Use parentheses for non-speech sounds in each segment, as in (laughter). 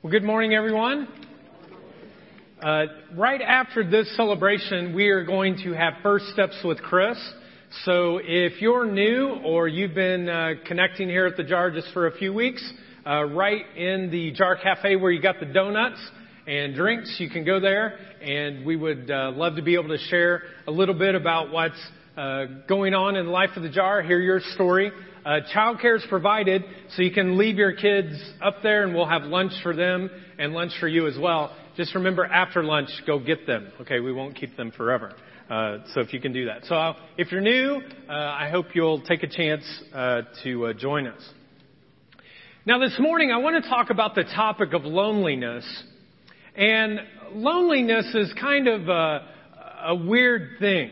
Well, good morning, everyone. Uh, right after this celebration, we are going to have First Steps with Chris. So if you're new or you've been uh, connecting here at the Jar just for a few weeks, uh, right in the Jar Cafe where you got the donuts and drinks, you can go there, and we would uh, love to be able to share a little bit about what's uh, going on in the life of the Jar, hear your story. Uh, childcare is provided, so you can leave your kids up there, and we'll have lunch for them and lunch for you as well. Just remember, after lunch, go get them. Okay, we won't keep them forever. Uh, so if you can do that. So uh, if you're new, uh, I hope you'll take a chance uh, to uh, join us. Now this morning, I want to talk about the topic of loneliness. And loneliness is kind of a, a weird thing.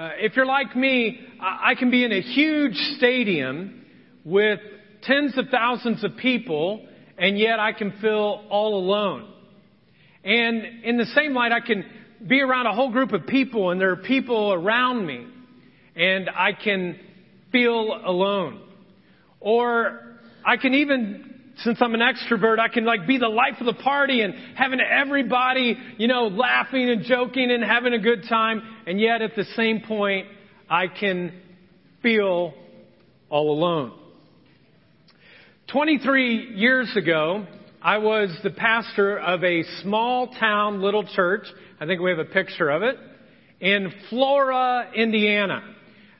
Uh, if you're like me, I can be in a huge stadium with tens of thousands of people, and yet I can feel all alone. And in the same light, I can be around a whole group of people, and there are people around me, and I can feel alone. Or I can even since I'm an extrovert, I can like be the life of the party and having everybody, you know, laughing and joking and having a good time. And yet at the same point, I can feel all alone. 23 years ago, I was the pastor of a small town little church. I think we have a picture of it in Flora, Indiana.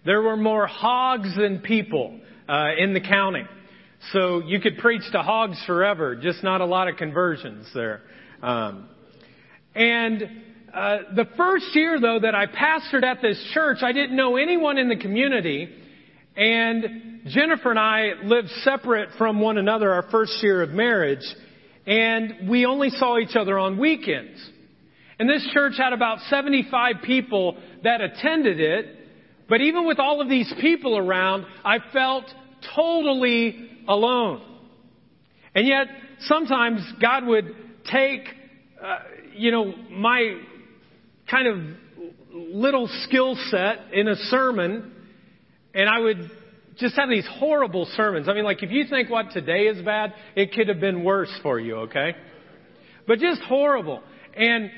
There were more hogs than people uh, in the county. So you could preach to hogs forever, just not a lot of conversions there. Um, and uh, the first year, though, that I pastored at this church, I didn't know anyone in the community. And Jennifer and I lived separate from one another our first year of marriage. And we only saw each other on weekends. And this church had about 75 people that attended it. But even with all of these people around, I felt totally alone. And yet, sometimes God would take, uh, you know, my kind of little skill set in a sermon, and I would just have these horrible sermons. I mean, like, if you think what today is bad, it could have been worse for you, okay? But just horrible. And,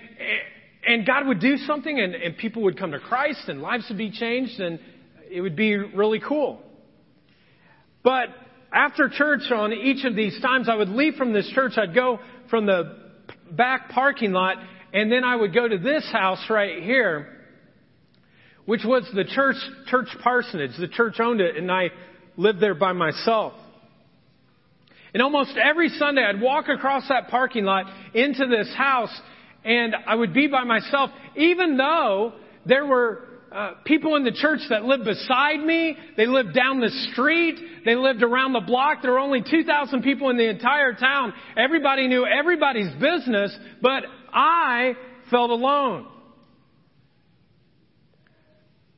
and God would do something, and, and people would come to Christ, and lives would be changed, and it would be really cool. But after church on each of these times, I would leave from this church. I'd go from the back parking lot, and then I would go to this house right here, which was the church, church parsonage. The church owned it, and I lived there by myself. And almost every Sunday, I'd walk across that parking lot into this house, and I would be by myself, even though there were uh, people in the church that lived beside me. They lived down the street. They lived around the block. There were only 2,000 people in the entire town. Everybody knew everybody's business, but I felt alone.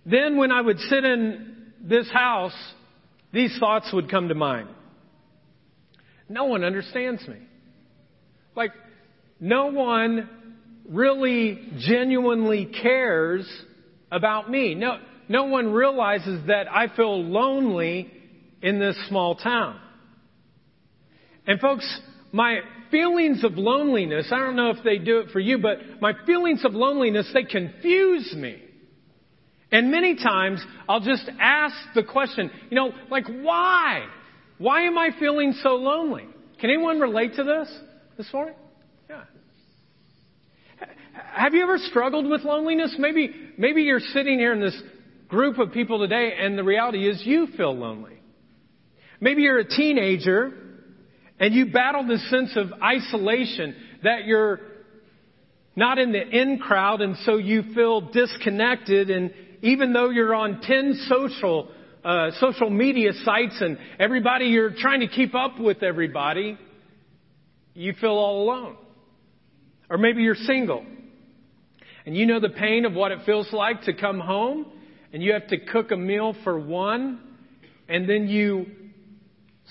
Then when I would sit in this house, these thoughts would come to mind. No one understands me. Like, no one really genuinely cares about me. No, no one realizes that I feel lonely in this small town. And folks, my feelings of loneliness, I don't know if they do it for you, but my feelings of loneliness, they confuse me. And many times I'll just ask the question, you know, like why? Why am I feeling so lonely? Can anyone relate to this this morning? Yeah. Have you ever struggled with loneliness? Maybe, maybe you're sitting here in this group of people today and the reality is you feel lonely. Maybe you're a teenager and you battle this sense of isolation that you're not in the in crowd and so you feel disconnected and even though you're on 10 social uh, social media sites and everybody you're trying to keep up with everybody you feel all alone or maybe you're single and you know the pain of what it feels like to come home and you have to cook a meal for one and then you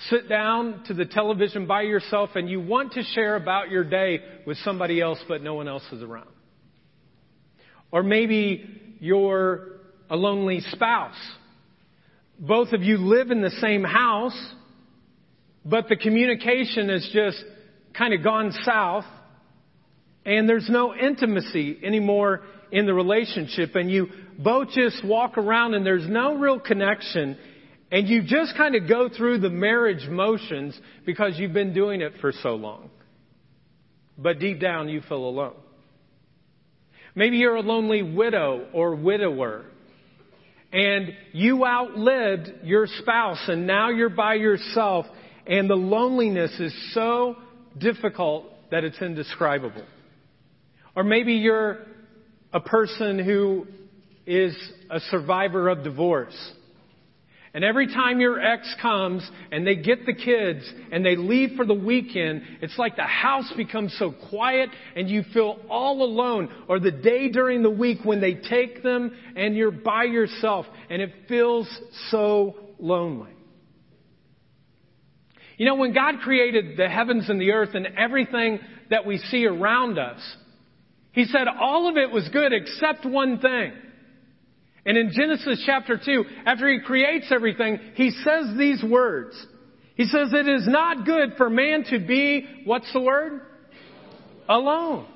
sit down to the television by yourself and you want to share about your day with somebody else but no one else is around. Or maybe you're a lonely spouse. Both of you live in the same house, but the communication has just kind of gone south and there's no intimacy anymore in the relationship and you both just walk around and there's no real connection and you just kind of go through the marriage motions because you've been doing it for so long. But deep down you feel alone. Maybe you're a lonely widow or widower and you outlived your spouse and now you're by yourself and the loneliness is so difficult that it's indescribable. Or maybe you're a person who is a survivor of divorce. And every time your ex comes and they get the kids and they leave for the weekend, it's like the house becomes so quiet and you feel all alone. Or the day during the week when they take them and you're by yourself and it feels so lonely. You know, when God created the heavens and the earth and everything that we see around us, He said all of it was good except one thing. And in Genesis chapter 2, after he creates everything, he says these words. He says, it is not good for man to be, what's the word? Alone.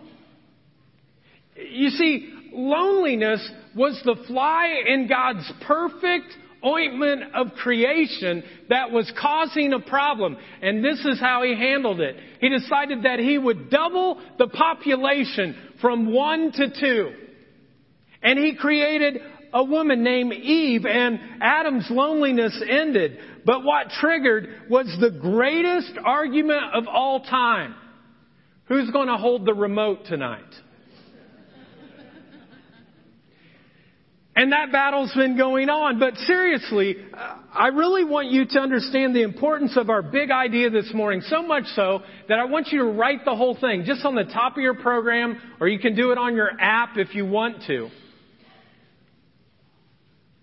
You see, loneliness was the fly in God's perfect ointment of creation that was causing a problem. And this is how he handled it. He decided that he would double the population from one to two. And he created a woman named Eve and Adam's loneliness ended. But what triggered was the greatest argument of all time. Who's going to hold the remote tonight? And that battle's been going on. But seriously, uh, I really want you to understand the importance of our big idea this morning. So much so that I want you to write the whole thing just on the top of your program, or you can do it on your app if you want to.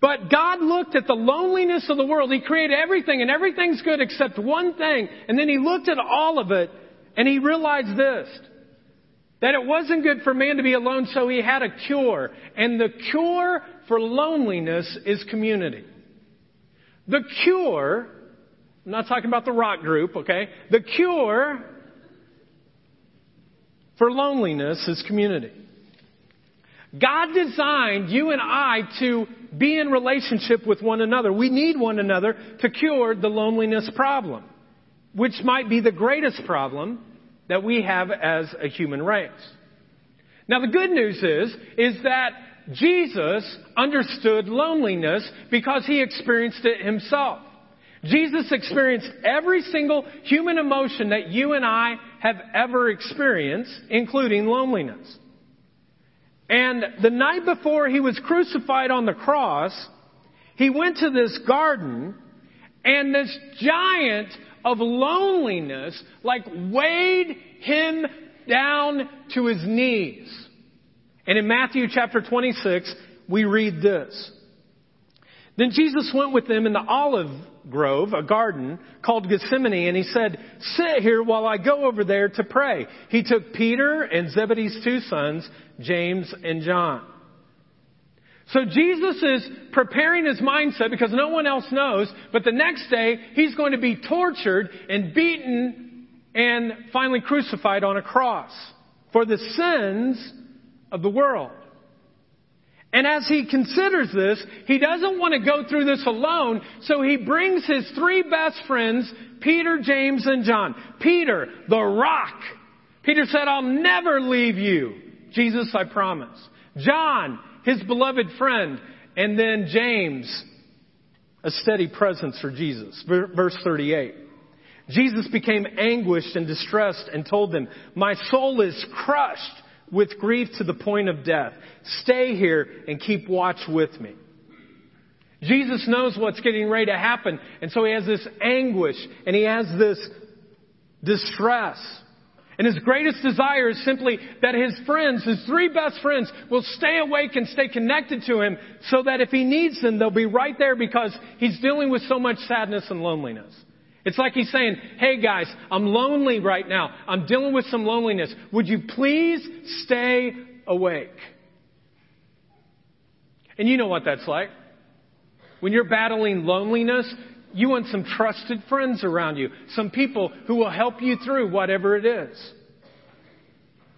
But God looked at the loneliness of the world. He created everything and everything's good except one thing. And then He looked at all of it and He realized this. That it wasn't good for man to be alone, so He had a cure. And the cure for loneliness is community. The cure, I'm not talking about the rock group, okay? The cure for loneliness is community. God designed you and I to be in relationship with one another. We need one another to cure the loneliness problem, which might be the greatest problem that we have as a human race. Now the good news is, is that Jesus understood loneliness because he experienced it himself. Jesus experienced every single human emotion that you and I have ever experienced, including loneliness. And the night before he was crucified on the cross, he went to this garden and this giant of loneliness like weighed him down to his knees. And in Matthew chapter 26, we read this. Then Jesus went with them in the olive grove, a garden called Gethsemane, and he said, sit here while I go over there to pray. He took Peter and Zebedee's two sons, James and John. So Jesus is preparing his mindset because no one else knows, but the next day he's going to be tortured and beaten and finally crucified on a cross for the sins of the world. And as he considers this, he doesn't want to go through this alone, so he brings his three best friends, Peter, James, and John. Peter, the rock. Peter said, I'll never leave you. Jesus, I promise. John, his beloved friend. And then James, a steady presence for Jesus. Verse 38. Jesus became anguished and distressed and told them, My soul is crushed with grief to the point of death. Stay here and keep watch with me. Jesus knows what's getting ready to happen, and so he has this anguish and he has this distress. And his greatest desire is simply that his friends, his three best friends, will stay awake and stay connected to him so that if he needs them, they'll be right there because he's dealing with so much sadness and loneliness. It's like he's saying, hey guys, I'm lonely right now. I'm dealing with some loneliness. Would you please stay awake? And you know what that's like. When you're battling loneliness, you want some trusted friends around you, some people who will help you through whatever it is.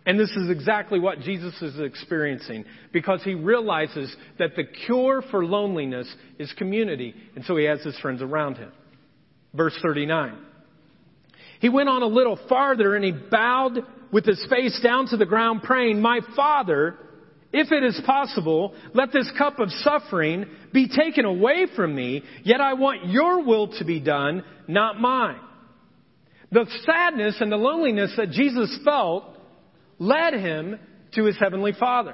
And this is exactly what Jesus is experiencing because he realizes that the cure for loneliness is community. And so he has his friends around him. Verse 39. He went on a little farther and he bowed with his face down to the ground praying, My Father, if it is possible, let this cup of suffering be taken away from me, yet I want your will to be done, not mine. The sadness and the loneliness that Jesus felt led him to his heavenly Father.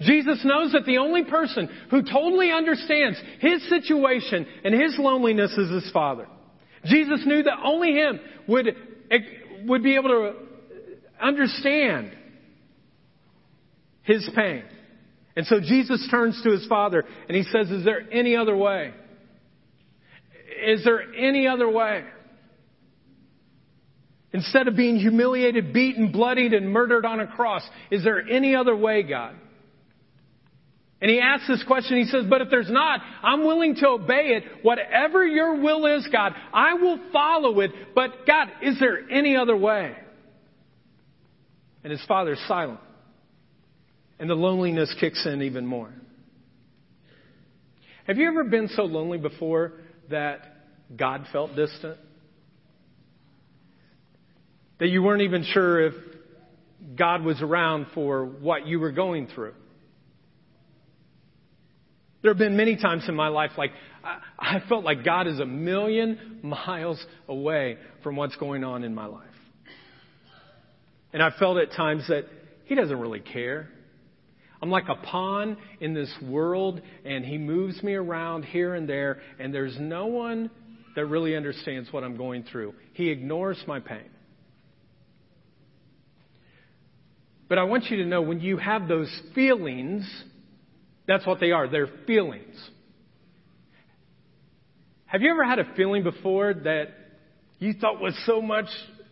Jesus knows that the only person who totally understands his situation and his loneliness is his Father. Jesus knew that only him would, would be able to understand his pain. And so Jesus turns to his Father and he says, Is there any other way? Is there any other way? Instead of being humiliated, beaten, bloodied, and murdered on a cross, is there any other way, God? And he asks this question, he says, but if there's not, I'm willing to obey it. Whatever your will is, God, I will follow it. But God, is there any other way? And his father's silent. And the loneliness kicks in even more. Have you ever been so lonely before that God felt distant? that you weren't even sure if God was around for what you were going through. There have been many times in my life like I I felt like God is a million miles away from what's going on in my life. And I felt at times that He doesn't really care. I'm like a pawn in this world, and He moves me around here and there, and there's no one that really understands what I'm going through. He ignores my pain. But I want you to know when you have those feelings, that's what they are. They're feelings. Have you ever had a feeling before that you thought was so much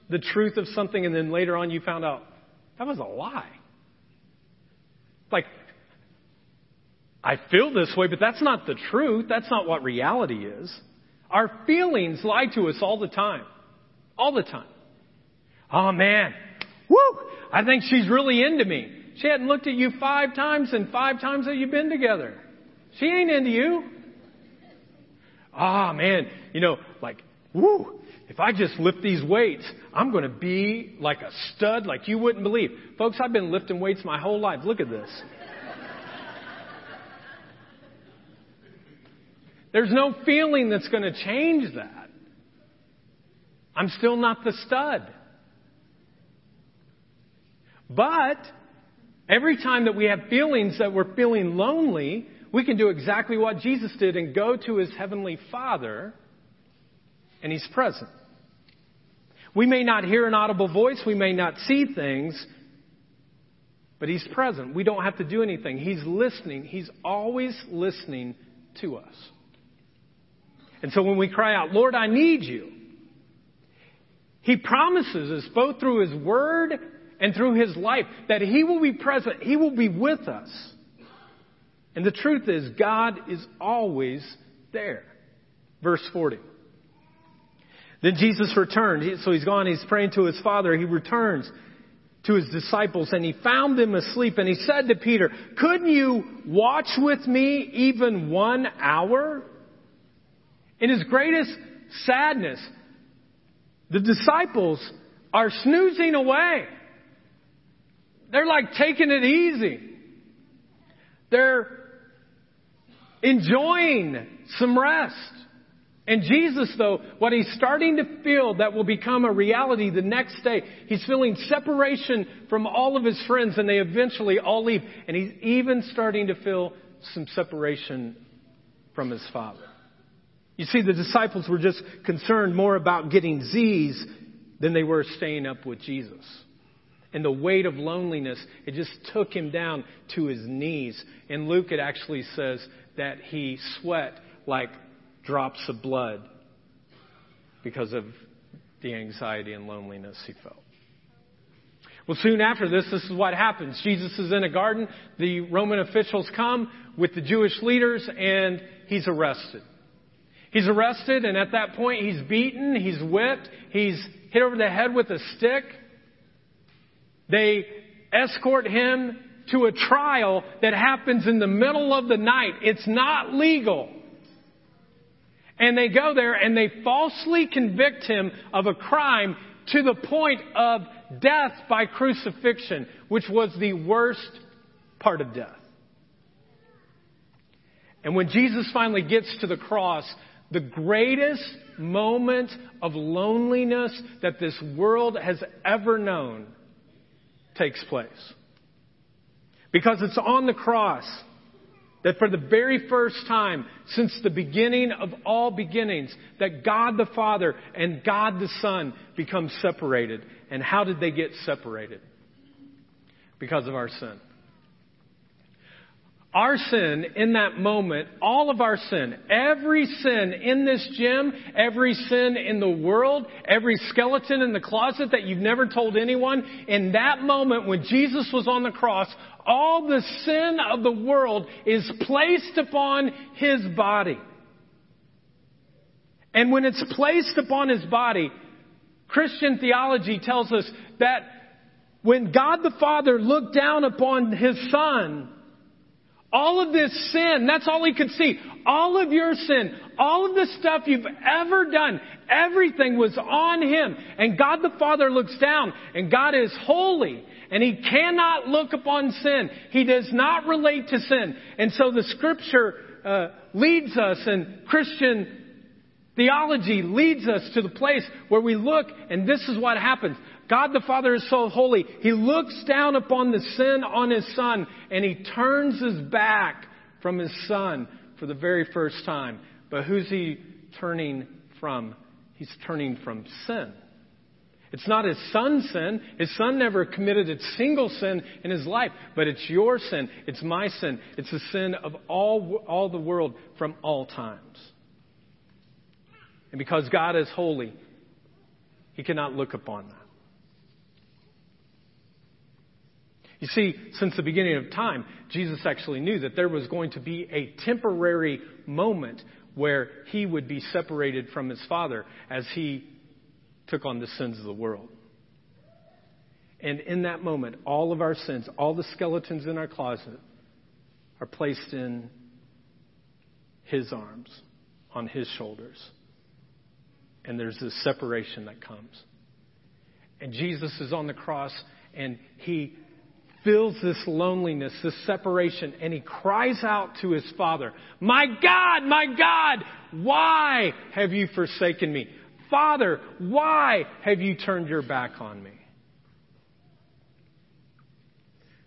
the truth of something and then later on you found out that was a lie? Like, I feel this way, but that's not the truth. That's not what reality is. Our feelings lie to us all the time. All the time. Oh man, woo! I think she's really into me. She hadn't looked at you five times and five times that you've been together. She ain't into you. Ah, man, you know, like, whoo, if I just lift these weights, I'm going to be like a stud like you wouldn't believe. Folks, I've been lifting weights my whole life. Look at this. There's no feeling that's going to change that. I'm still not the stud. But every time that we have feelings that we're feeling lonely, we can do exactly what Jesus did and go to his heavenly Father, and he's present. We may not hear an audible voice, we may not see things, but he's present. We don't have to do anything. He's listening. He's always listening to us. And so when we cry out, Lord, I need you, he promises us both through his word and through his life that he will be present, he will be with us. And the truth is, God is always there. Verse 40. Then Jesus returned. So he's gone, he's praying to his Father. He returns to his disciples and he found them asleep and he said to Peter, couldn't you watch with me even one hour? In his greatest sadness, the disciples are snoozing away. They're like taking it easy. They're enjoying some rest. And Jesus, though, what he's starting to feel that will become a reality the next day, he's feeling separation from all of his friends and they eventually all leave. And he's even starting to feel some separation from his father. You see, the disciples were just concerned more about getting Z's than they were staying up with Jesus and the weight of loneliness, it just took him down to his knees. In Luke, it actually says that he sweat like drops of blood because of the anxiety and loneliness he felt. Well, soon after this, this is what happens. Jesus is in a garden. The Roman officials come with the Jewish leaders and he's arrested. He's arrested, and at that point, he's beaten, he's whipped, he's hit over the head with a stick. They escort him to a trial that happens in the middle of the night. It's not legal. And they go there and they falsely convict him of a crime to the point of death by crucifixion, which was the worst part of death. And when Jesus finally gets to the cross, the greatest moment of loneliness that this world has ever known takes place. Because it's on the cross that for the very first time since the beginning of all beginnings, that God the Father and God the Son become separated. And how did they get separated? Because of our sin. Our sin in that moment, all of our sin, every sin in this gym, every sin in the world, every skeleton in the closet that you've never told anyone, in that moment when Jesus was on the cross, all the sin of the world is placed upon His body. And when it's placed upon His body, Christian theology tells us that when God the Father looked down upon His Son, all of this sin, that's all he could see. All of your sin, all of the stuff you've ever done, everything was on him. And God the Father looks down, and God is holy, and he cannot look upon sin. He does not relate to sin. And so the scripture uh, leads us, and Christian theology leads us to the place where we look, and this is what happens. God the Father is so holy. He looks down upon the sin on His Son and He turns His back from His Son for the very first time. But who's He turning from? He's turning from sin. It's not his son's sin. His son never committed a single sin in his life, but it's your sin. It's my sin. It's the sin of all, all the world from all times. And because God is holy, he cannot look upon that. You see, since the beginning of time, Jesus actually knew that there was going to be a temporary moment where he would be separated from his Father as he took on the sins of the world. And in that moment, all of our sins, all the skeletons in our closet, are placed in his arms, on his shoulders. And there's this separation that comes. And Jesus is on the cross and he feels this loneliness, this separation, and he cries out to his father, My God, my God, why have you forsaken me? Father, why have you turned your back on me?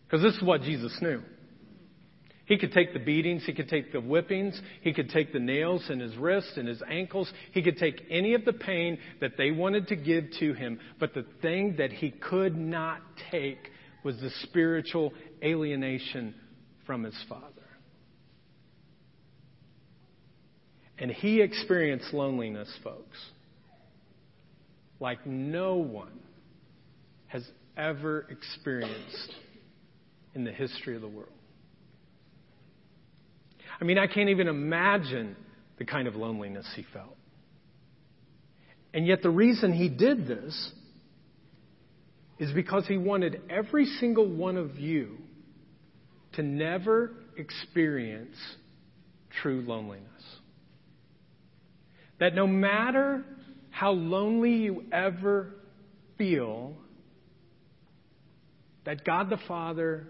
Because this is what Jesus knew. He could take the beatings, he could take the whippings, he could take the nails in his wrists and his ankles, he could take any of the pain that they wanted to give to him, but the thing that he could not take was the spiritual alienation from his father. And he experienced loneliness, folks, like no one has ever experienced in the history of the world. I mean, I can't even imagine the kind of loneliness he felt. And yet, the reason he did this is because he wanted every single one of you to never experience true loneliness. That no matter how lonely you ever feel, that God the Father,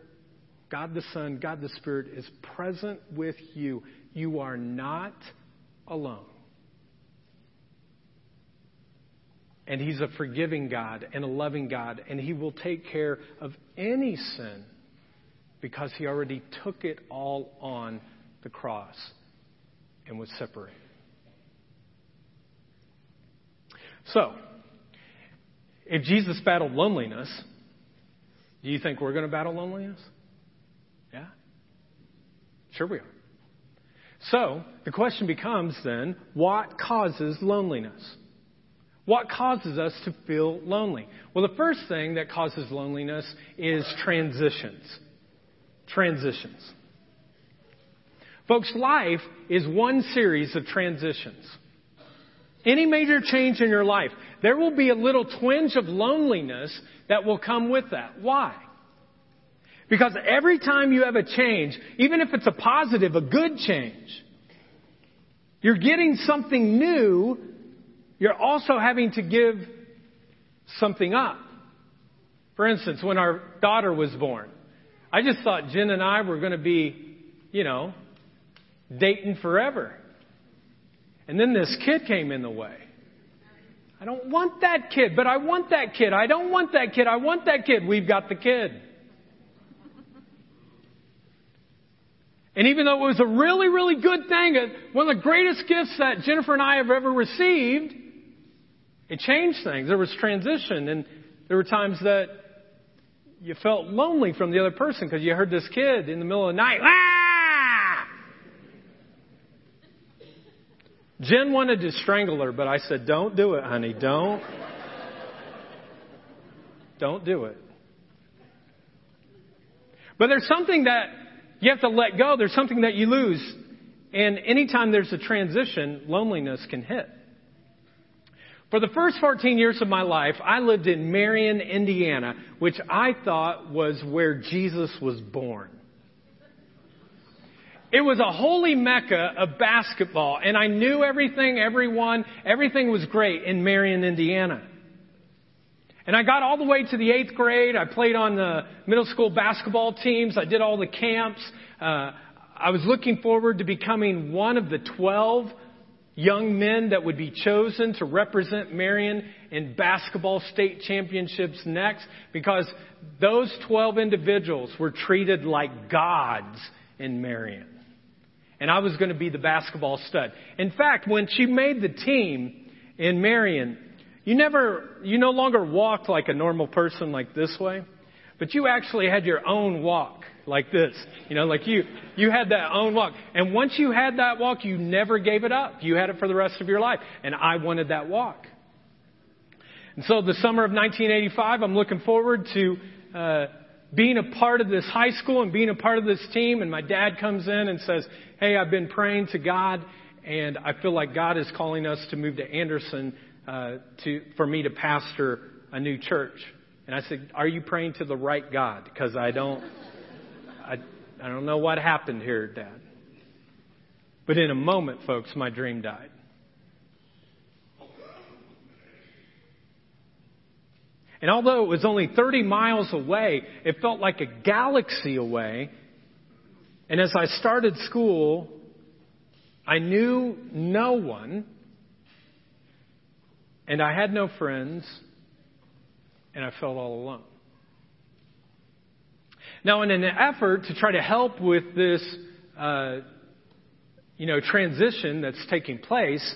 God the Son, God the Spirit is present with you. You are not alone. And He's a forgiving God and a loving God, and He will take care of any sin because He already took it all on the cross and was separated. So, if Jesus battled loneliness, do you think we're going to battle loneliness? Yeah? Sure we are. So, the question becomes then, what causes loneliness? What causes us to feel lonely? Well, the first thing that causes loneliness is transitions. Transitions. Folks, life is one series of transitions. any major change in your life, there will be a little twinge of loneliness that will come with that. Why? Because every time you have a change, even if it's a positive, a good change, you're getting something new, you're also having to give something up. For instance, when our daughter was born, I just thought Jen and I were going to be, you know, dating forever. And then this kid came in the way. I don't want that kid, but I want that kid. I don't want that kid. I want that kid. We've got the kid. And even though it was a really, really good thing, one of the greatest gifts that Jennifer and I have ever received, it changed things. There was transition, and there were times that you felt lonely from the other person because you heard this kid in the middle of the night, ah! Jen wanted to strangle her, but I said, don't do it, honey. Don't. Don't do it. But there's something that you have to let go. There's something that you lose. And anytime there's a transition, loneliness can hit. For the first 14 years of my life, I lived in Marion, Indiana, which I thought was where Jesus was born. It was a holy mecca of basketball, and I knew everything, everyone, everything was great in Marion, Indiana. And I got all the way to the eighth grade. I played on the middle school basketball teams. I did all the camps. Uh, I was looking forward to becoming one of the 12 young men that would be chosen to represent Marion in basketball state championships next because those 12 individuals were treated like gods in Marion. And I was going to be the basketball stud. In fact, when she made the team in Marion, you never, you no longer walked like a normal person like this way, but you actually had your own walk like this. You know, like you, you had that own walk. And once you had that walk, you never gave it up. You had it for the rest of your life. And I wanted that walk. And so the summer of 1985, I'm looking forward to, uh, being a part of this high school and being a part of this team. And my dad comes in and says, Hey, I've been praying to God and I feel like God is calling us to move to Anderson uh, to, for me to pastor a new church. And I said, Are you praying to the right God? Because I don't, I, I don't know what happened here, Dad. But in a moment, folks, my dream died. And although it was only 30 miles away, it felt like a galaxy away. And as I started school, I knew no one and I had no friends, and I felt all alone. Now, in an effort to try to help with this, uh, you know, transition that's taking place,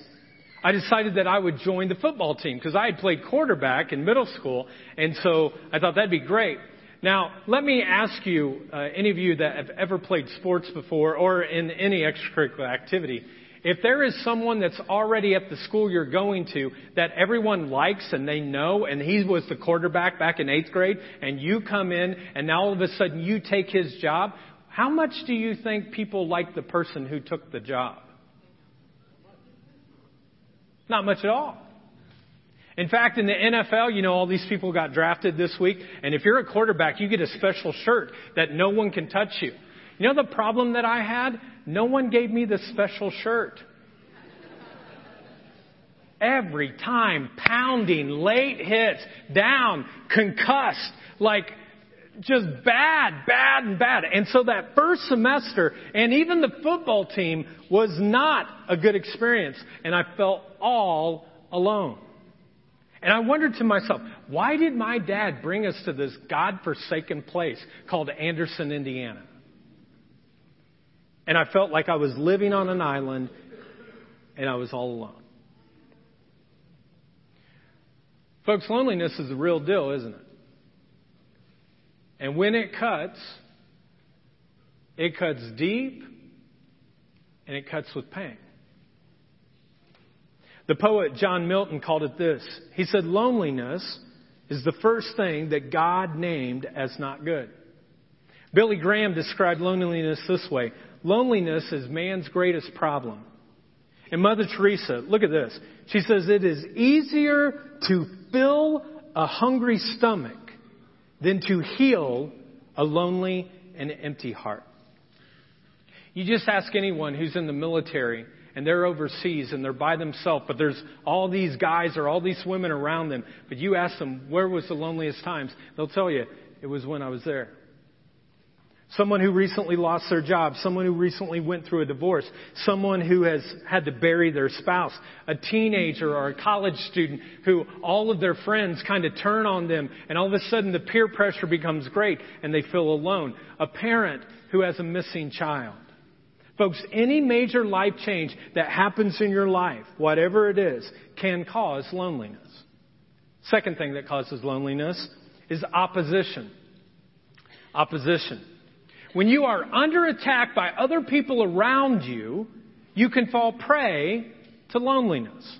I decided that I would join the football team because I had played quarterback in middle school, and so I thought that'd be great. Now, let me ask you, uh, any of you that have ever played sports before or in any extracurricular activity, if there is someone that's already at the school you're going to that everyone likes and they know, and he was the quarterback back in eighth grade, and you come in and now all of a sudden you take his job, how much do you think people like the person who took the job? Not much at all. In fact, in the NFL, you know, all these people got drafted this week, and if you're a quarterback, you get a special shirt that no one can touch you. You know the problem that I had? No one gave me the special shirt. Every time, pounding, late hits, down, concussed, like just bad, bad, and bad. And so that first semester, and even the football team, was not a good experience. And I felt all alone. And I wondered to myself, why did my dad bring us to this God-forsaken place called Anderson, Indiana? And I felt like I was living on an island and I was all alone. Folks, loneliness is a real deal, isn't it? And when it cuts, it cuts deep and it cuts with pain. The poet John Milton called it this. He said, Loneliness is the first thing that God named as not good. Billy Graham described loneliness this way Loneliness is man's greatest problem. And Mother Teresa, look at this. She says it is easier to fill a hungry stomach than to heal a lonely and empty heart. You just ask anyone who's in the military and they're overseas and they're by themselves, but there's all these guys or all these women around them. But you ask them, where was the loneliest times? They'll tell you, it was when I was there. Someone who recently lost their job, someone who recently went through a divorce, someone who has had to bury their spouse, a teenager or a college student who all of their friends kind of turn on them and all of a sudden the peer pressure becomes great and they feel alone. A parent who has a missing child. Folks, any major life change that happens in your life, whatever it is, can cause loneliness. Second thing that causes loneliness is opposition. Opposition. When you are under attack by other people around you, you can fall prey to loneliness.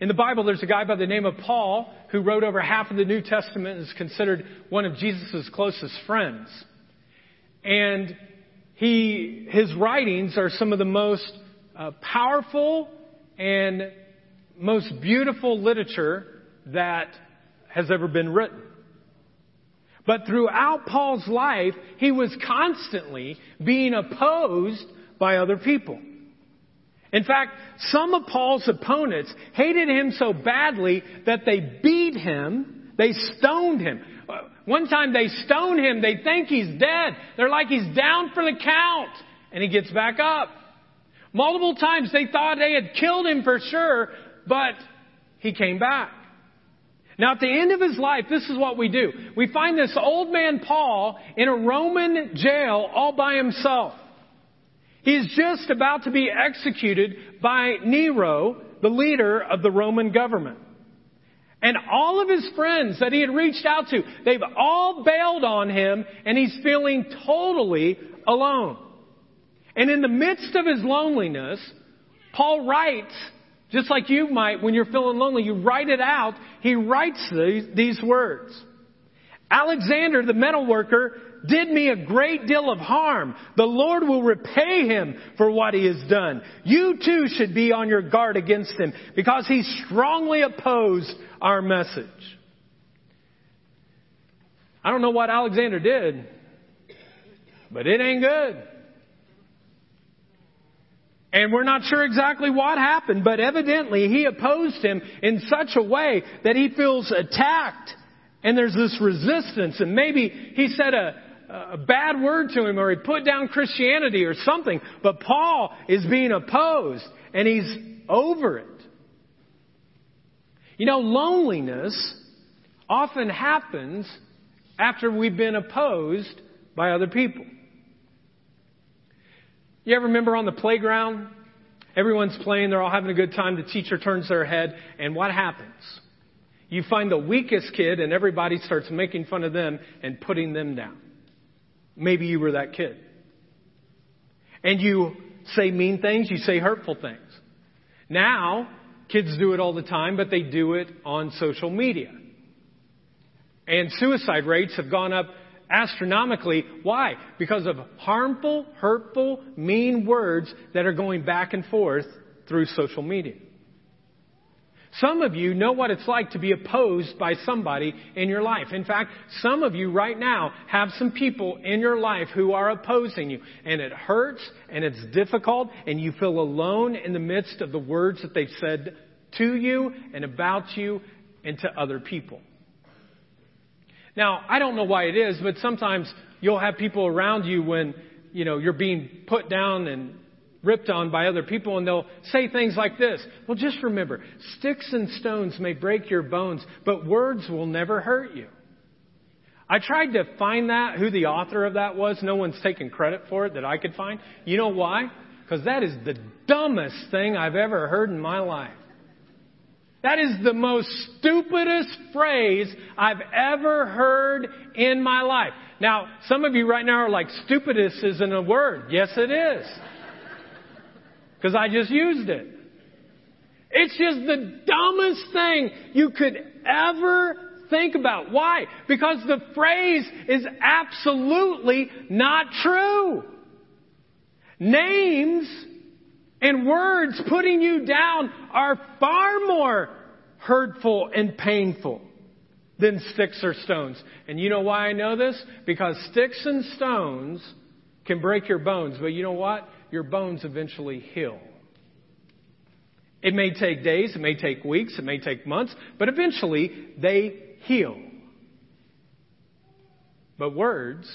In the Bible, there's a guy by the name of Paul who wrote over half of the New Testament and is considered one of Jesus' closest friends. And he, his writings are some of the most uh, powerful and most beautiful literature that has ever been written. But throughout Paul's life, he was constantly being opposed by other people. In fact, some of Paul's opponents hated him so badly that they beat him, they stoned him. Uh, one time they stone him, they think he's dead. They're like he's down for the count. And he gets back up. Multiple times they thought they had killed him for sure, but he came back. Now at the end of his life, this is what we do. We find this old man Paul in a Roman jail all by himself. He's just about to be executed by Nero, the leader of the Roman government. And all of his friends that he had reached out to, they've all bailed on him and he's feeling totally alone. And in the midst of his loneliness, Paul writes, just like you might when you're feeling lonely, you write it out. He writes these, these words. Alexander, the metal worker, did me a great deal of harm. The Lord will repay him for what he has done. You too should be on your guard against him because he strongly opposed our message. I don't know what Alexander did, but it ain't good. And we're not sure exactly what happened, but evidently he opposed him in such a way that he feels attacked and there's this resistance and maybe he said a, a bad word to him or he put down Christianity or something. But Paul is being opposed and he's over it. You know, loneliness often happens after we've been opposed by other people. You ever remember on the playground? Everyone's playing, they're all having a good time. The teacher turns their head, and what happens? You find the weakest kid, and everybody starts making fun of them and putting them down. Maybe you were that kid. And you say mean things, you say hurtful things. Now, kids do it all the time, but they do it on social media. And suicide rates have gone up astronomically. Why? Because of harmful, hurtful, mean words that are going back and forth through social media. Some of you know what it's like to be opposed by somebody in your life. In fact, some of you right now have some people in your life who are opposing you. And it hurts and it's difficult and you feel alone in the midst of the words that they've said to you and about you and to other people. Now, I don't know why it is, but sometimes you'll have people around you when, you know, you're being put down and ripped on by other people and they'll say things like this. Well, just remember, sticks and stones may break your bones, but words will never hurt you. I tried to find that, who the author of that was. No one's taken credit for it that I could find. You know why? Because that is the dumbest thing I've ever heard in my life. That is the most stupidest phrase I've ever heard in my life. Now, some of you right now are like, stupidest isn't a word. Yes, it is. Because I just used it. It's just the dumbest thing you could ever think about. Why? Because the phrase is absolutely not true. Names And words putting you down are far more hurtful and painful than sticks or stones. And you know why I know this? Because sticks and stones can break your bones, but you know what? Your bones eventually heal. It may take days, it may take weeks, it may take months, but eventually they heal. But words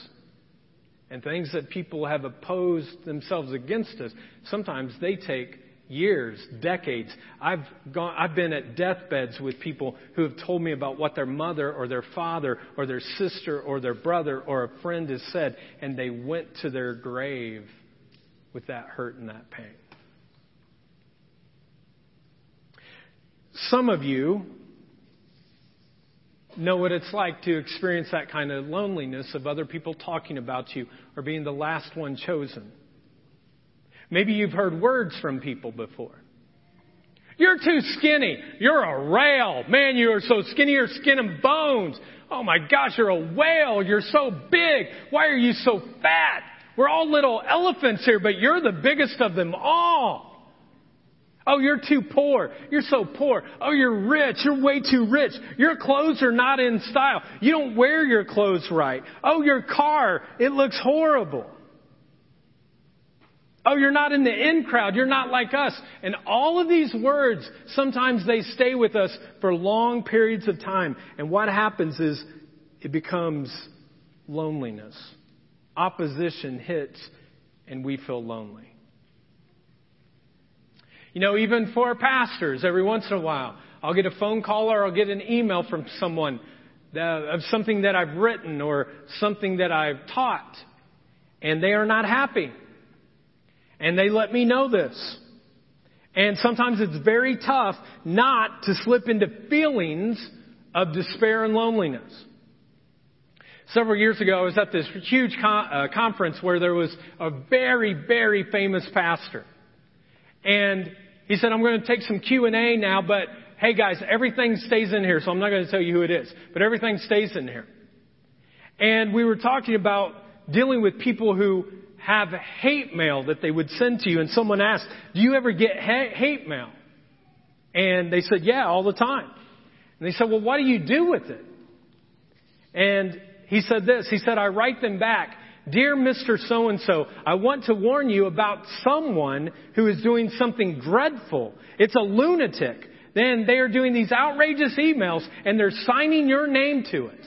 and things that people have opposed themselves against us, sometimes they take years, decades. I've gone, I've been at deathbeds with people who have told me about what their mother or their father or their sister or their brother or a friend has said, and they went to their grave with that hurt and that pain. Some of you know what it's like to experience that kind of loneliness of other people talking about you or being the last one chosen. Maybe you've heard words from people before. You're too skinny. You're a rail. Man, you are so skinny, you're skin and bones. Oh my gosh, you're a whale. You're so big. Why are you so fat? We're all little elephants here, but you're the biggest of them all. Oh, you're too poor. You're so poor. Oh, you're rich. You're way too rich. Your clothes are not in style. You don't wear your clothes right. Oh, your car, it looks horrible. Oh, you're not in the in crowd. You're not like us. And all of these words, sometimes they stay with us for long periods of time. And what happens is it becomes loneliness. Opposition hits and we feel lonely. You know, even for pastors, every once in a while, I'll get a phone call or I'll get an email from someone of something that I've written or something that I've taught, and they are not happy. And they let me know this. And sometimes it's very tough not to slip into feelings of despair and loneliness. Several years ago, I was at this huge con- uh, conference where there was a very, very famous pastor. And he said, I'm going to take some Q&A now, but hey guys, everything stays in here, so I'm not going to tell you who it is, but everything stays in here. And we were talking about dealing with people who have hate mail that they would send to you, and someone asked, do you ever get hate mail? And they said, yeah, all the time. And they said, well, what do you do with it? And he said this, he said, I write them back Dear Mr. So and so, I want to warn you about someone who is doing something dreadful. It's a lunatic. Then they are doing these outrageous emails and they're signing your name to it.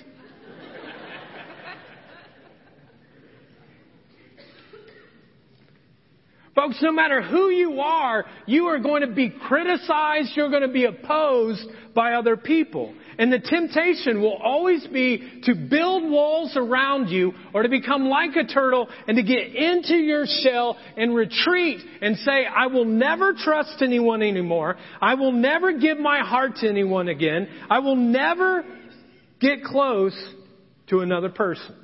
Folks, no matter who you are, you are going to be criticized, you're going to be opposed by other people. And the temptation will always be to build walls around you or to become like a turtle and to get into your shell and retreat and say, I will never trust anyone anymore. I will never give my heart to anyone again. I will never get close to another person.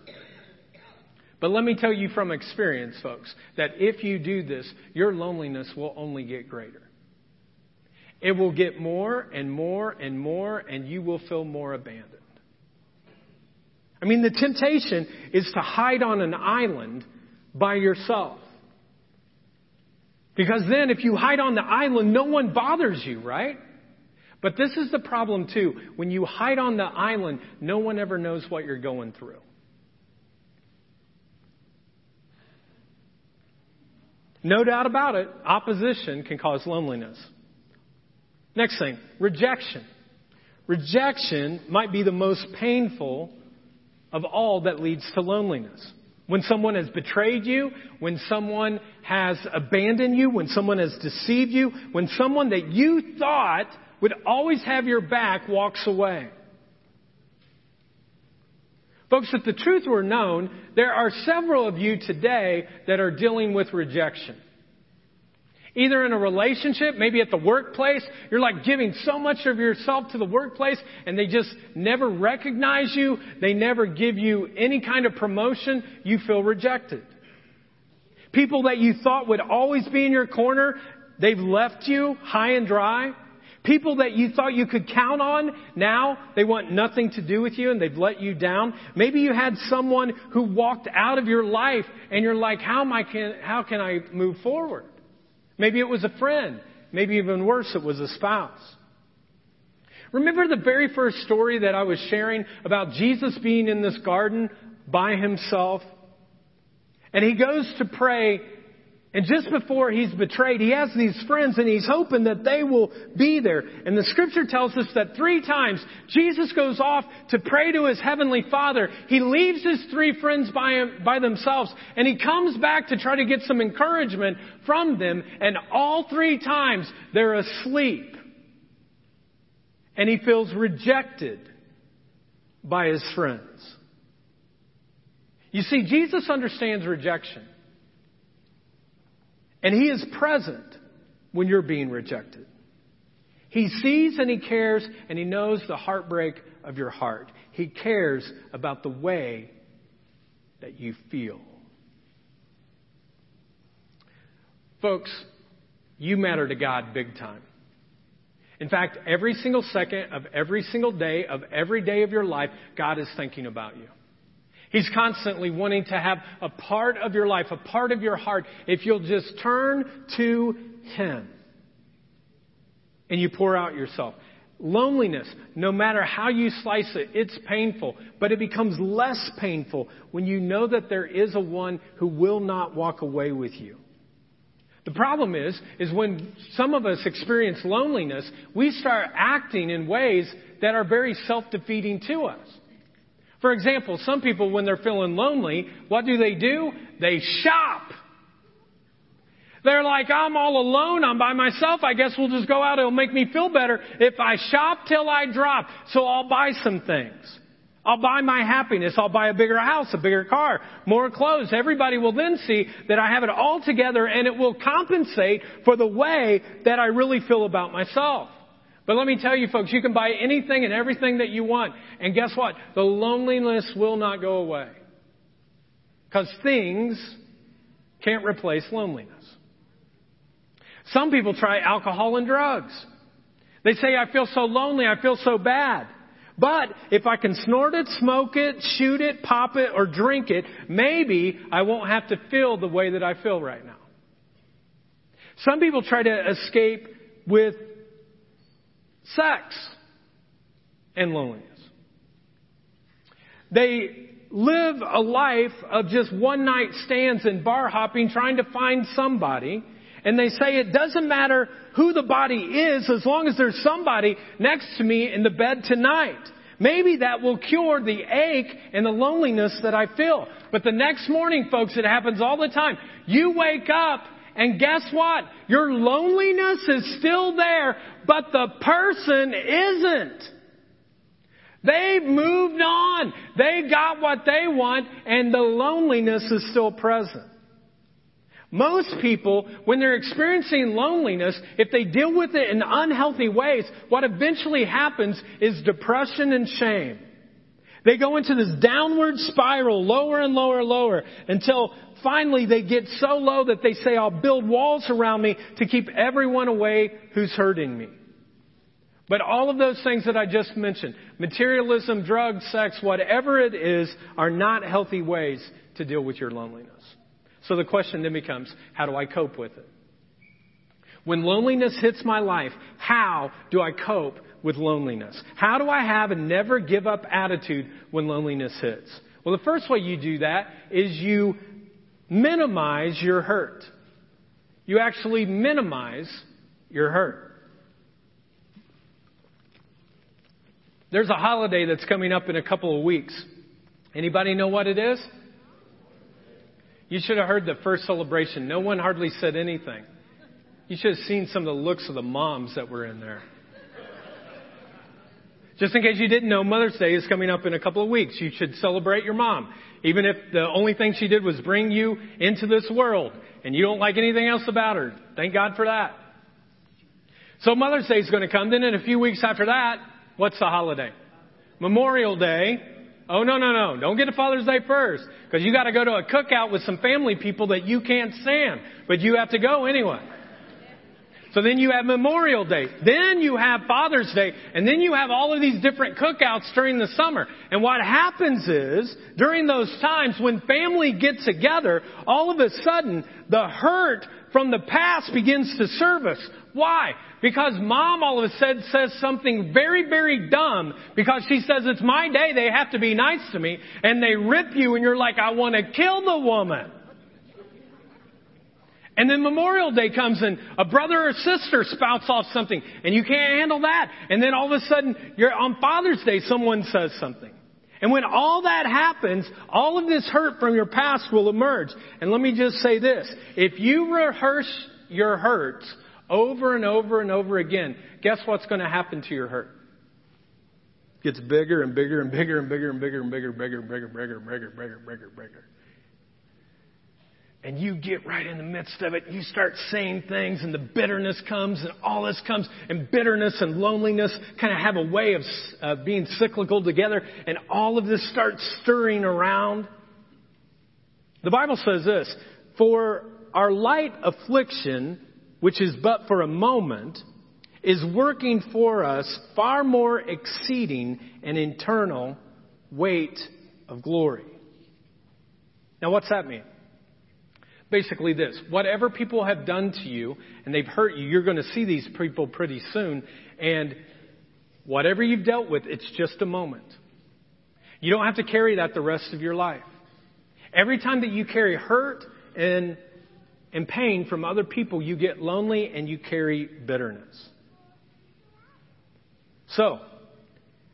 But let me tell you from experience, folks, that if you do this, your loneliness will only get greater. It will get more and more and more, and you will feel more abandoned. I mean, the temptation is to hide on an island by yourself. Because then, if you hide on the island, no one bothers you, right? But this is the problem, too. When you hide on the island, no one ever knows what you're going through. No doubt about it, opposition can cause loneliness. Next thing, rejection. Rejection might be the most painful of all that leads to loneliness. When someone has betrayed you, when someone has abandoned you, when someone has deceived you, when someone that you thought would always have your back walks away. Folks, if the truth were known, there are several of you today that are dealing with rejection. Either in a relationship, maybe at the workplace, you're like giving so much of yourself to the workplace and they just never recognize you. They never give you any kind of promotion. You feel rejected. People that you thought would always be in your corner, they've left you high and dry. People that you thought you could count on, now they want nothing to do with you and they've let you down. Maybe you had someone who walked out of your life and you're like, how am I can, how can I move forward? Maybe it was a friend. Maybe even worse, it was a spouse. Remember the very first story that I was sharing about Jesus being in this garden by himself? And he goes to pray and just before he's betrayed, he has these friends and he's hoping that they will be there. And the scripture tells us that three times Jesus goes off to pray to his heavenly father. He leaves his three friends by, him, by themselves and he comes back to try to get some encouragement from them. And all three times they're asleep. And he feels rejected by his friends. You see, Jesus understands rejection. And He is present when you're being rejected. He sees and He cares and He knows the heartbreak of your heart. He cares about the way that you feel. Folks, you matter to God big time. In fact, every single second of every single day of every day of your life, God is thinking about you. He's constantly wanting to have a part of your life, a part of your heart, if you'll just turn to Him and you pour out yourself. Loneliness, no matter how you slice it, it's painful, but it becomes less painful when you know that there is a one who will not walk away with you. The problem is, is when some of us experience loneliness, we start acting in ways that are very self-defeating to us. For example, some people, when they're feeling lonely, what do they do? They shop. They're like, I'm all alone. I'm by myself. I guess we'll just go out. It'll make me feel better if I shop till I drop. So I'll buy some things. I'll buy my happiness. I'll buy a bigger house, a bigger car, more clothes. Everybody will then see that I have it all together and it will compensate for the way that I really feel about myself. But let me tell you folks, you can buy anything and everything that you want. And guess what? The loneliness will not go away. Because things can't replace loneliness. Some people try alcohol and drugs. They say, I feel so lonely, I feel so bad. But if I can snort it, smoke it, shoot it, pop it, or drink it, maybe I won't have to feel the way that I feel right now. Some people try to escape with sex, and loneliness. They live a life of just one night stands and bar hopping trying to find somebody. And they say it doesn't matter who the body is as long as there's somebody next to me in the bed tonight. Maybe that will cure the ache and the loneliness that I feel. But the next morning, folks, it happens all the time. You wake up and guess what? Your loneliness is still there, but the person isn't. They've moved on. They got what they want, and the loneliness is still present. Most people, when they're experiencing loneliness, if they deal with it in unhealthy ways, what eventually happens is depression and shame. They go into this downward spiral, lower and lower and lower, until finally they get so low that they say, I'll build walls around me to keep everyone away who's hurting me. But all of those things that I just mentioned, materialism, drugs, sex, whatever it is, are not healthy ways to deal with your loneliness. So the question then becomes, how do I cope with it? When loneliness hits my life, how do I cope with loneliness? How do I have a never give up attitude when loneliness hits? Well, the first way you do that is you minimize your hurt. You actually minimize your hurt. There's a holiday that's coming up in a couple of weeks. Anybody know what it is? You should have heard the first celebration. No one hardly said anything. You should have seen some of the looks of the moms that were in there. Just in case you didn't know, Mother's Day is coming up in a couple of weeks. You should celebrate your mom. Even if the only thing she did was bring you into this world and you don't like anything else about her. Thank God for that. So Mother's Day is going to come. Then in a few weeks after that, what's the holiday? Memorial Day. Oh, no, no, no. Don't get to Father's Day first. Because you got to go to a cookout with some family people that you can't stand. But you have to go anyway. So then you have Memorial Day. Then you have Father's Day. And then you have all of these different cookouts during the summer. And what happens is, during those times when family gets together, all of a sudden, the hurt from the past begins to surface. Why? Because mom all of a sudden says something very, very dumb because she says it's my day, they have to be nice to me, and they rip you and you're like, I want to kill the woman. And then Memorial Day comes and a brother or sister spouts off something and you can't handle that. And then all of a sudden, you're on Father's Day, someone says something. And when all that happens, all of this hurt from your past will emerge. And let me just say this. If you rehearse your hurts over and over and over again, guess what's going to happen to your hurt? Gets bigger and bigger and bigger and bigger and bigger and bigger, bigger, and bigger, and bigger, and bigger, and bigger, bigger, and bigger and you get right in the midst of it, you start saying things, and the bitterness comes, and all this comes, and bitterness and loneliness kind of have a way of uh, being cyclical together, and all of this starts stirring around. The Bible says this For our light affliction, which is but for a moment, is working for us far more exceeding an internal weight of glory. Now, what's that mean? basically this whatever people have done to you and they've hurt you, you're going to see these people pretty soon. And whatever you've dealt with, it's just a moment. You don't have to carry that the rest of your life. Every time that you carry hurt and, and pain from other people, you get lonely and you carry bitterness. So,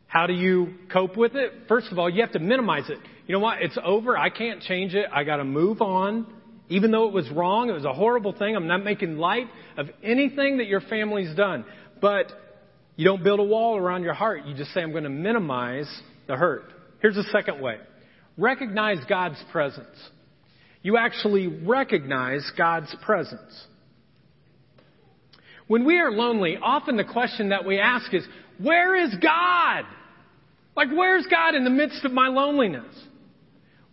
how do you cope with it? First of all, you have to minimize it. You know what? It's over. I can't change it. I got to move on. Even though it was wrong, it was a horrible thing. I'm not making light of anything that your family's done. But you don't build a wall around your heart. You just say, I'm going to minimize the hurt. Here's the second way recognize God's presence. You actually recognize God's presence. When we are lonely, often the question that we ask is, Where is God? Like, where's God in the midst of my loneliness?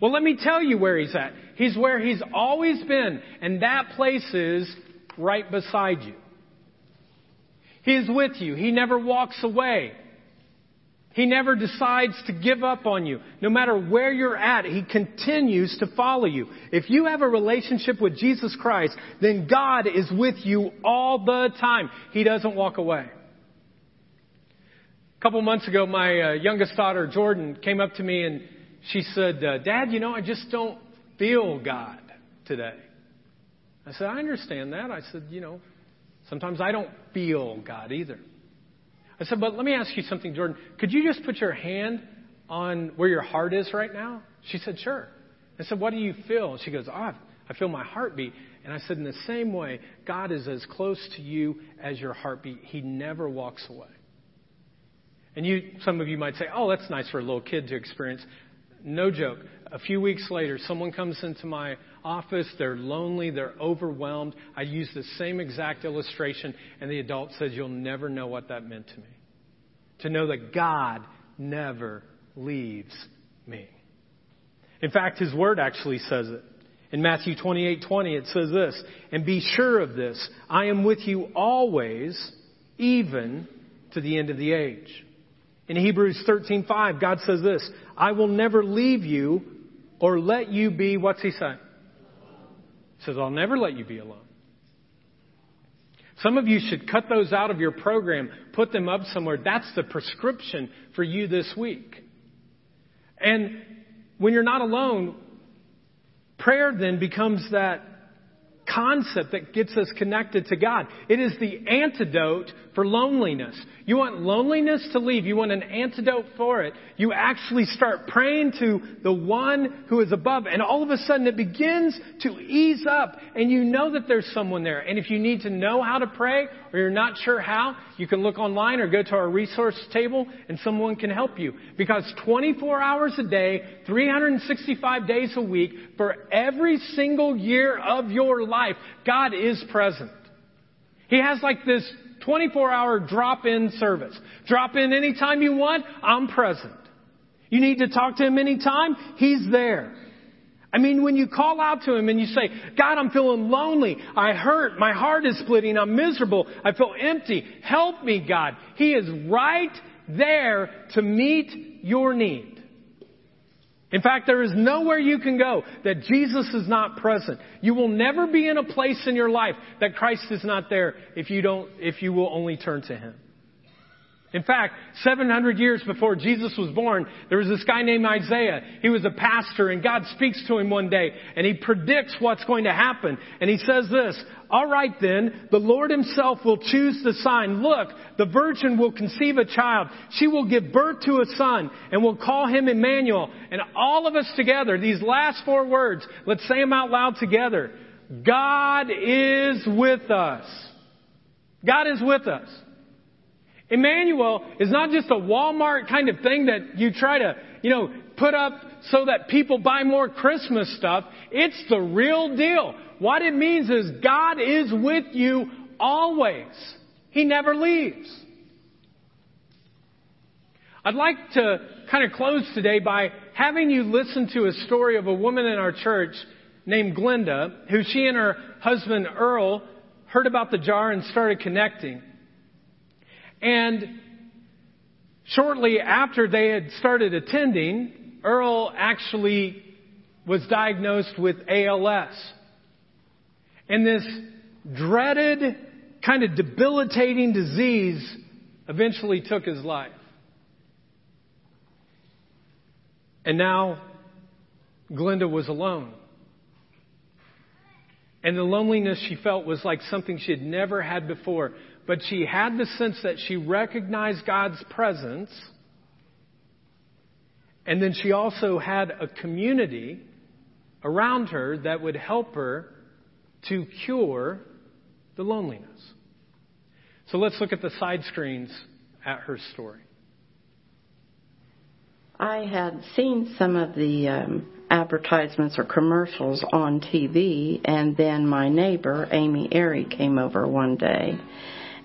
Well, let me tell you where He's at. He's where He's always been, and that place is right beside you. He is with you. He never walks away. He never decides to give up on you. No matter where you're at, He continues to follow you. If you have a relationship with Jesus Christ, then God is with you all the time. He doesn't walk away. A couple months ago, my uh, youngest daughter, Jordan, came up to me and she said, uh, Dad, you know, I just don't feel God today. I said, I understand that. I said, you know, sometimes I don't feel God either. I said, but let me ask you something, Jordan. Could you just put your hand on where your heart is right now? She said, sure. I said, what do you feel? She goes, oh, I feel my heartbeat. And I said, in the same way, God is as close to you as your heartbeat. He never walks away. And you, some of you might say, oh, that's nice for a little kid to experience. No joke. A few weeks later, someone comes into my office. They're lonely. They're overwhelmed. I use the same exact illustration, and the adult says, You'll never know what that meant to me. To know that God never leaves me. In fact, His Word actually says it. In Matthew 28 20, it says this, And be sure of this, I am with you always, even to the end of the age. In Hebrews 13:5, God says this, I will never leave you or let you be, what's he say? Says, I'll never let you be alone. Some of you should cut those out of your program, put them up somewhere. That's the prescription for you this week. And when you're not alone, prayer then becomes that concept that gets us connected to God. It is the antidote for loneliness. You want loneliness to leave. You want an antidote for it. You actually start praying to the one who is above and all of a sudden it begins to ease up and you know that there's someone there. And if you need to know how to pray or you're not sure how, you can look online or go to our resource table and someone can help you. Because 24 hours a day, 365 days a week, for every single year of your life, God is present. He has like this 24 hour drop in service. Drop in anytime you want, I'm present. You need to talk to him anytime, he's there. I mean, when you call out to Him and you say, God, I'm feeling lonely. I hurt. My heart is splitting. I'm miserable. I feel empty. Help me, God. He is right there to meet your need. In fact, there is nowhere you can go that Jesus is not present. You will never be in a place in your life that Christ is not there if you don't, if you will only turn to Him. In fact, 700 years before Jesus was born, there was this guy named Isaiah. He was a pastor and God speaks to him one day and he predicts what's going to happen. And he says this, all right then, the Lord himself will choose the sign. Look, the virgin will conceive a child. She will give birth to a son and will call him Emmanuel. And all of us together, these last four words, let's say them out loud together. God is with us. God is with us. Emmanuel is not just a Walmart kind of thing that you try to, you know, put up so that people buy more Christmas stuff. It's the real deal. What it means is God is with you always. He never leaves. I'd like to kind of close today by having you listen to a story of a woman in our church named Glenda, who she and her husband Earl heard about the jar and started connecting. And shortly after they had started attending, Earl actually was diagnosed with ALS. And this dreaded, kind of debilitating disease eventually took his life. And now Glenda was alone. And the loneliness she felt was like something she had never had before but she had the sense that she recognized God's presence. And then she also had a community around her that would help her to cure the loneliness. So let's look at the side screens at her story. I had seen some of the um, advertisements or commercials on TV, and then my neighbor, Amy Airy, came over one day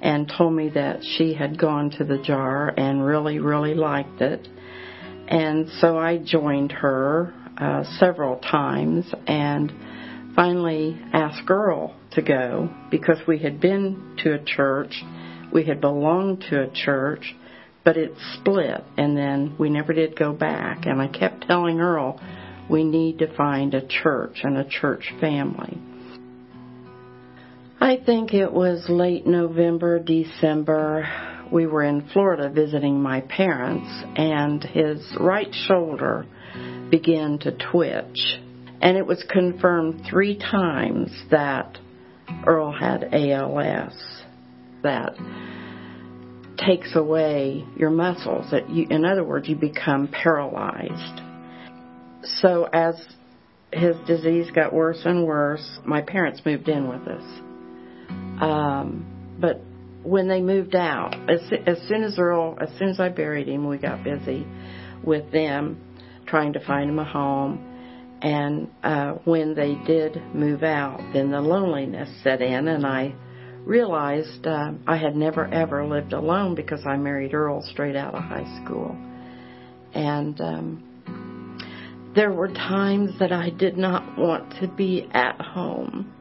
and told me that she had gone to the jar and really, really liked it. And so I joined her uh, several times and finally asked Earl to go because we had been to a church, we had belonged to a church, but it split and then we never did go back. And I kept telling Earl, we need to find a church and a church family. I think it was late November, December. We were in Florida visiting my parents, and his right shoulder began to twitch. And it was confirmed three times that Earl had ALS. That takes away your muscles. That you, in other words, you become paralyzed. So as his disease got worse and worse, my parents moved in with us. Um, but when they moved out, as, as soon as Earl, as soon as I buried him, we got busy with them trying to find him a home. And uh, when they did move out, then the loneliness set in, and I realized uh, I had never ever lived alone because I married Earl straight out of high school. And um, there were times that I did not want to be at home.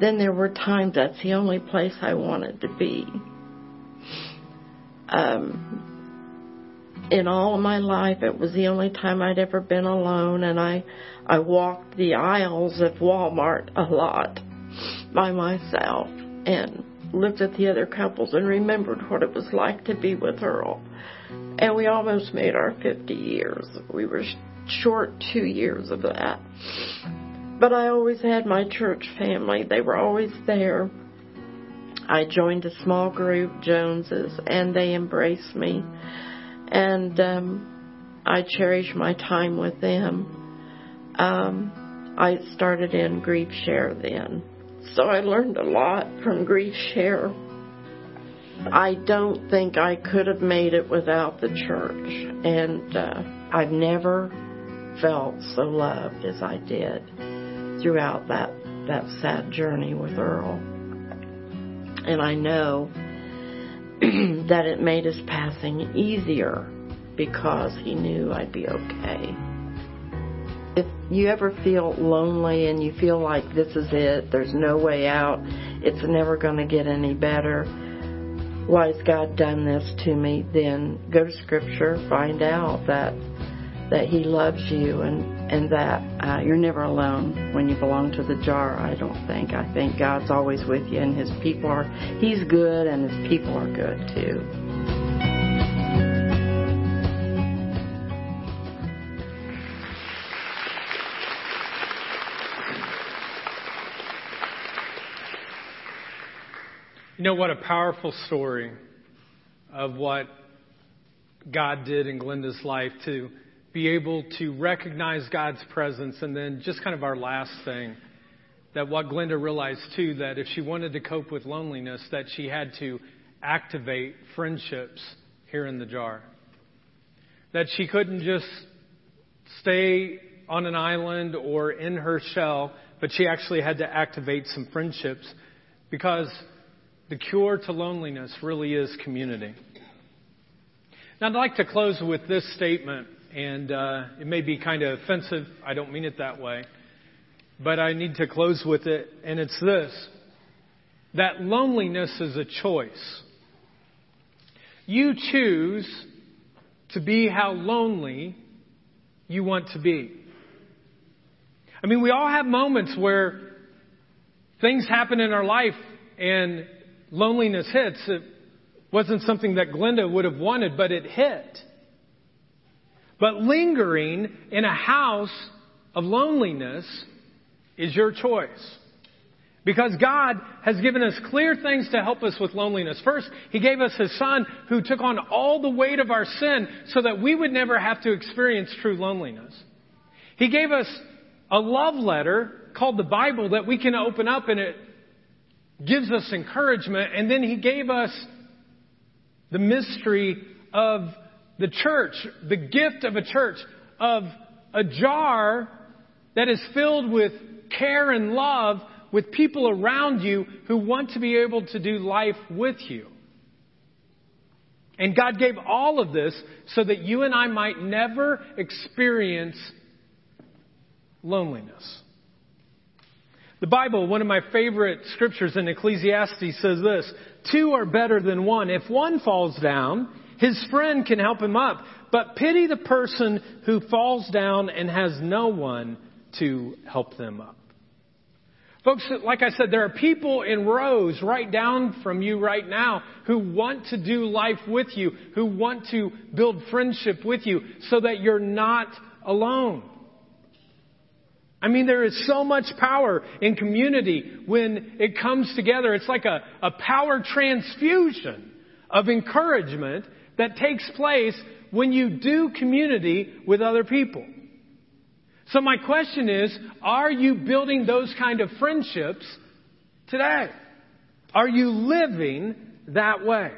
Then there were times that's the only place I wanted to be. Um, in all of my life, it was the only time I'd ever been alone, and I, I walked the aisles of Walmart a lot by myself and looked at the other couples and remembered what it was like to be with Earl. And we almost made our 50 years. We were short two years of that. But I always had my church family. They were always there. I joined a small group, Joneses, and they embraced me. And um, I cherish my time with them. Um, I started in Grief Share then. So I learned a lot from Grief Share. I don't think I could have made it without the church. And uh, I've never felt so loved as I did throughout that, that sad journey with Earl. And I know (clears throat) that it made his passing easier because he knew I'd be okay. If you ever feel lonely and you feel like this is it, there's no way out, it's never going to get any better, why has God done this to me? Then go to Scripture, find out that that He loves you and and that uh, you're never alone when you belong to the jar. I don't think. I think God's always with you, and His people are. He's good, and His people are good too. You know what a powerful story of what God did in Glenda's life to be able to recognize God's presence and then just kind of our last thing that what Glenda realized too that if she wanted to cope with loneliness that she had to activate friendships here in the jar. That she couldn't just stay on an island or in her shell, but she actually had to activate some friendships because the cure to loneliness really is community. Now, I'd like to close with this statement, and uh, it may be kind of offensive. I don't mean it that way. But I need to close with it, and it's this that loneliness is a choice. You choose to be how lonely you want to be. I mean, we all have moments where things happen in our life and loneliness hits, it wasn't something that Glenda would have wanted, but it hit. But lingering in a house of loneliness is your choice. Because God has given us clear things to help us with loneliness. First, He gave us His Son who took on all the weight of our sin so that we would never have to experience true loneliness. He gave us a love letter called the Bible that we can open up and it gives us encouragement, and then he gave us the mystery of the church, the gift of a church, of a jar that is filled with care and love with people around you who want to be able to do life with you. And God gave all of this so that you and I might never experience loneliness. The Bible, one of my favorite scriptures in Ecclesiastes says this, two are better than one. If one falls down, his friend can help him up. But pity the person who falls down and has no one to help them up. Folks, like I said, there are people in rows right down from you right now who want to do life with you, who want to build friendship with you so that you're not alone. I mean, there is so much power in community when it comes together. It's like a, a power transfusion of encouragement that takes place when you do community with other people. So my question is, are you building those kind of friendships today? Are you living that way?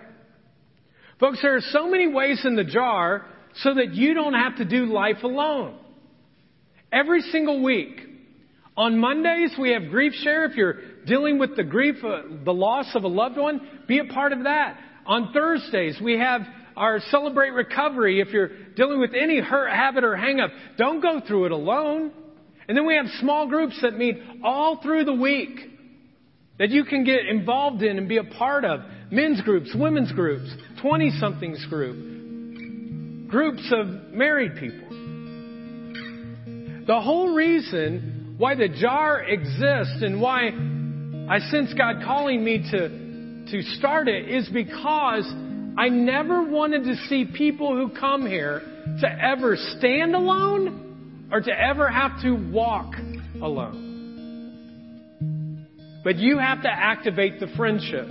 Folks, there are so many ways in the jar so that you don't have to do life alone. Every single week. On Mondays, we have Grief Share. If you're dealing with the grief, uh, the loss of a loved one, be a part of that. On Thursdays, we have our Celebrate Recovery. If you're dealing with any hurt, habit, or hangup, don't go through it alone. And then we have small groups that meet all through the week that you can get involved in and be a part of. Men's groups, women's groups, 20 somethings group, groups of married people. The whole reason why the jar exists and why I sense God calling me to, to start it is because I never wanted to see people who come here to ever stand alone or to ever have to walk alone. But you have to activate the friendships.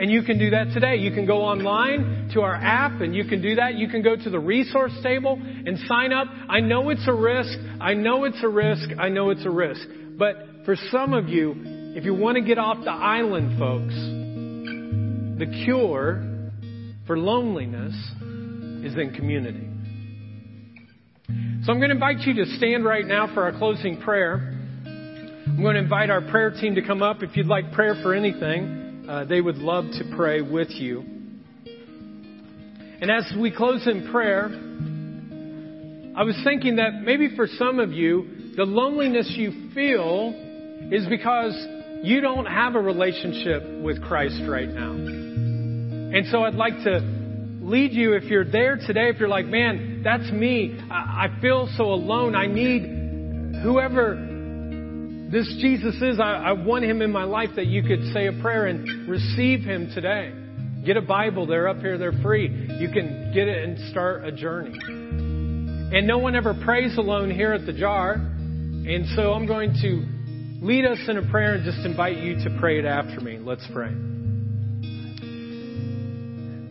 And you can do that today. You can go online to our app and you can do that. You can go to the resource table and sign up. I know it's a risk. I know it's a risk. I know it's a risk. But for some of you, if you want to get off the island, folks, the cure for loneliness is in community. So I'm going to invite you to stand right now for our closing prayer. I'm going to invite our prayer team to come up if you'd like prayer for anything uh, they would love to pray with you. And as we close in prayer, I was thinking that maybe for some of you, the loneliness you feel is because you don't have a relationship with Christ right now. And so I'd like to lead you if you're there today, if you're like, man, that's me. I, feel so alone. I need whoever this Jesus is. I, I want him in my life that you could say a prayer and receive him today. Get a Bible. They're up here. They're free. You can get it and start a journey. And no one ever prays alone here at the jar. And so I'm going to lead us in a prayer and just invite you to pray it after me. Let's pray.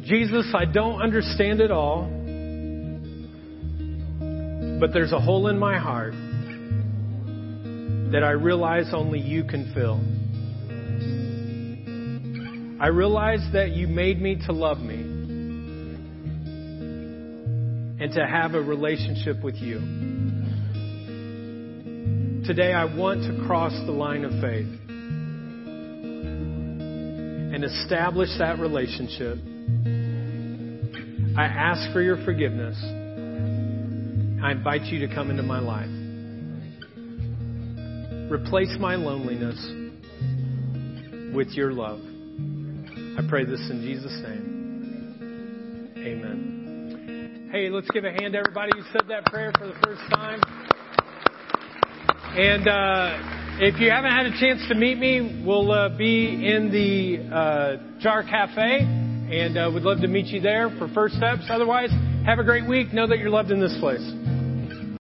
Jesus, I don't understand it all, but there's a hole in my heart that I realize only you can fill. I realize that you made me to love me and to have a relationship with you. Today, I want to cross the line of faith and establish that relationship. I ask for your forgiveness. I invite you to come into my life. Replace my loneliness with your love. I pray this in Jesus' name. Amen. Hey, let's give a hand to everybody who said that prayer for the first time. And uh, if you haven't had a chance to meet me, we'll uh, be in the uh, Jar Cafe, and uh, we'd love to meet you there for first steps. Otherwise, have a great week. Know that you're loved in this place.